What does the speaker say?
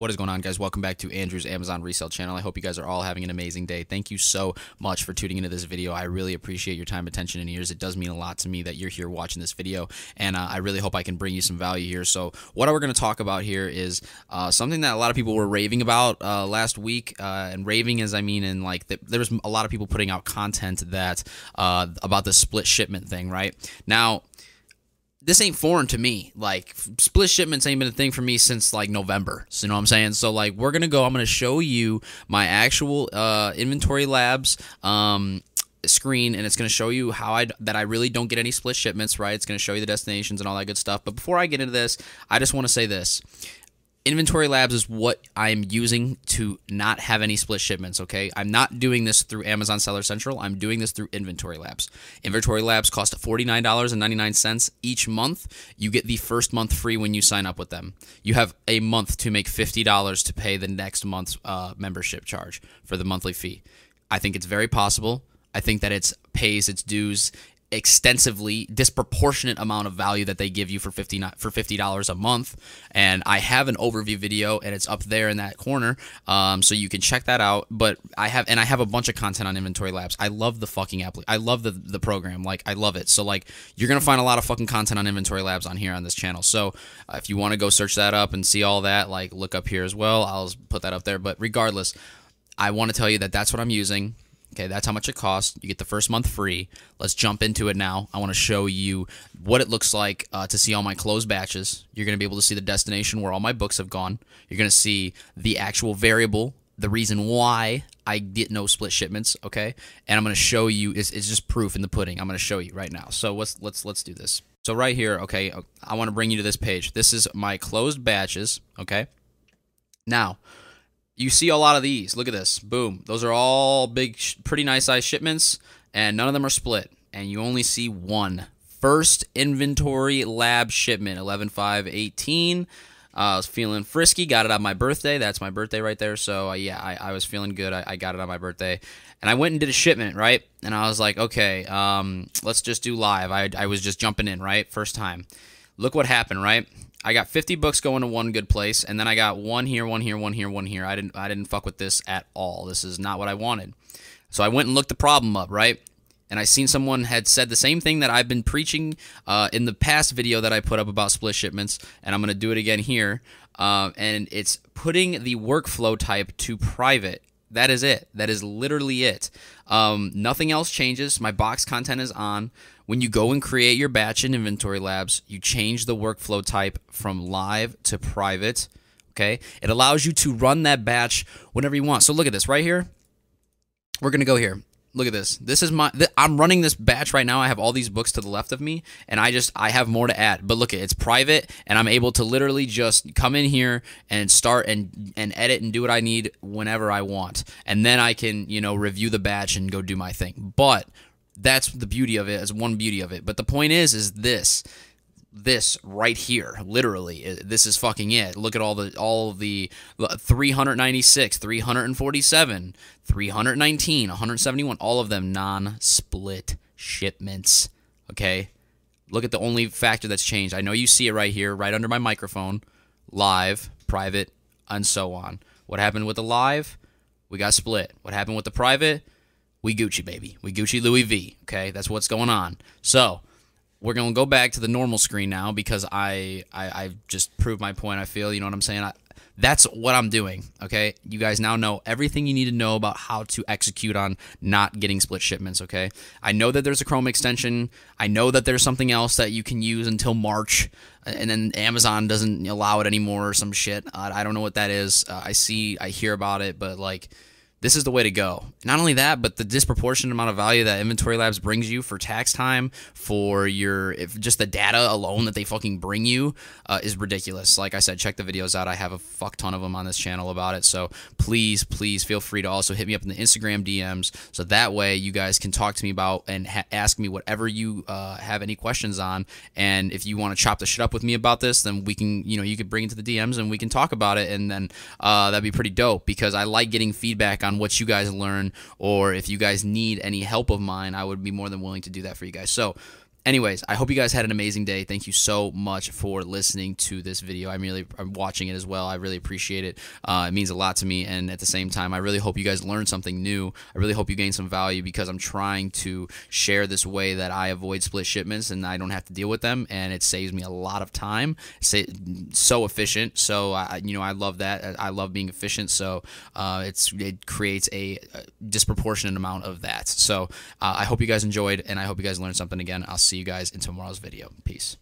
What is going on, guys? Welcome back to Andrew's Amazon Resale Channel. I hope you guys are all having an amazing day. Thank you so much for tuning into this video. I really appreciate your time, attention, and ears. It does mean a lot to me that you're here watching this video, and uh, I really hope I can bring you some value here. So, what we're going to talk about here is uh, something that a lot of people were raving about uh, last week, uh, and raving as I mean, in like the, there was a lot of people putting out content that uh, about the split shipment thing, right? Now, this ain't foreign to me. Like split shipments ain't been a thing for me since like November. So you know what I'm saying? So like we're gonna go. I'm gonna show you my actual uh, inventory labs. Um, screen and it's going to show you how I that I really don't get any split shipments right it's going to show you the destinations and all that good stuff but before I get into this I just want to say this Inventory Labs is what I'm using to not have any split shipments, okay? I'm not doing this through Amazon Seller Central. I'm doing this through Inventory Labs. Inventory Labs cost $49.99 each month. You get the first month free when you sign up with them. You have a month to make $50 to pay the next month's uh, membership charge for the monthly fee. I think it's very possible. I think that it pays its dues extensively disproportionate amount of value that they give you for 50 for $50 a month. And I have an overview video and it's up there in that corner um, so you can check that out. But I have and I have a bunch of content on inventory labs. I love the fucking app I love the the program. Like I love it. So like you're gonna find a lot of fucking content on inventory labs on here on this channel. So uh, if you want to go search that up and see all that like look up here as well. I'll put that up there. But regardless I want to tell you that that's what I'm using Okay, that's how much it costs. You get the first month free. Let's jump into it now. I want to show you what it looks like uh, to see all my closed batches. You're going to be able to see the destination where all my books have gone. You're going to see the actual variable, the reason why I get no split shipments. Okay, and I'm going to show you. It's, it's just proof in the pudding. I'm going to show you right now. So let's let's let's do this. So right here, okay, I want to bring you to this page. This is my closed batches. Okay, now you see a lot of these. Look at this. Boom. Those are all big, pretty nice size shipments, and none of them are split. And you only see one first inventory lab shipment, 11 5 18. Uh, I was feeling frisky. Got it on my birthday. That's my birthday right there. So uh, yeah, I, I, was feeling good. I, I, got it on my birthday, and I went and did a shipment right. And I was like, okay, um, let's just do live. I, I was just jumping in right first time. Look what happened right. I got 50 books going to one good place, and then I got one here, one here, one here, one here. I didn't I didn't fuck with this at all. This is not what I wanted. So I went and looked the problem up, right? And I seen someone had said the same thing that I've been preaching uh, in the past video that I put up about split shipments, and I'm to do it again here. Uh, and it's putting the workflow type to private. That is it. That is literally it. Um, nothing else changes. My box content is on. When you go and create your batch in Inventory Labs, you change the workflow type from live to private. Okay. It allows you to run that batch whenever you want. So look at this right here. We're going to go here. Look at this. This is my. Th- I'm running this batch right now. I have all these books to the left of me, and I just I have more to add. But look, it's private, and I'm able to literally just come in here and start and and edit and do what I need whenever I want, and then I can you know review the batch and go do my thing. But that's the beauty of it as one beauty of it but the point is is this this right here literally. This is fucking it. Look at all the all the 396 347 319 171 all of them non-split shipments okay? Look at the only factor that's changed. I know you see it right here right under my microphone live private and so on. What happened with the live? We got split. What happened with the private? We Gucci, baby. We Gucci Louis V. Okay, that's what's going on. So we're gonna go back to the normal screen now because I I, I just proved my point. I feel you know what I'm saying. I, that's what I'm doing. Okay, you guys now know everything you need to know about how to execute on not getting split shipments. Okay, I know that there's a Chrome extension. I know that there's something else that you can use until March, and then Amazon doesn't allow it anymore or some shit. Uh, I don't know what that is. Uh, I see, I hear about it, but like this is the way to go. Not only that, but the disproportionate amount of value that Inventory Labs brings you for tax time, for your just the data alone that they fucking bring you uh, is ridiculous. Like I said, check the videos out. I have a fuck ton of them on this channel about it. So please, please feel free to also hit me up in the Instagram DMs, so that way you guys can talk to me about and ha- ask me whatever you uh, have any questions on. And if you want to chop the shit up with me about this, then we can, you know, you could bring it to the DMs and we can talk about it, and then uh, that'd be pretty dope because I like getting feedback on on what you guys learn, or if you guys need any help of mine, I would be more than willing to do that for you guys. So, anyways, I hope you guys had an amazing day. Thank you so much for listening to this video. I'm really I'm watching it as well. I really appreciate it. Uh, it means a lot to me, and at the same time, I really hope you guys learned something new. I really hope you gain some value because I'm trying to share this way that I avoid split shipments and I don't have to deal with them, and it saves me a lot of time. so efficient. So I, you know, I love that. I love being efficient. So uh, it's it creates a, disproportionate amount of that. So uh, I hope you guys enjoyed, and I hope you guys learned something again. I'll see you guys in tomorrow's video. Peace.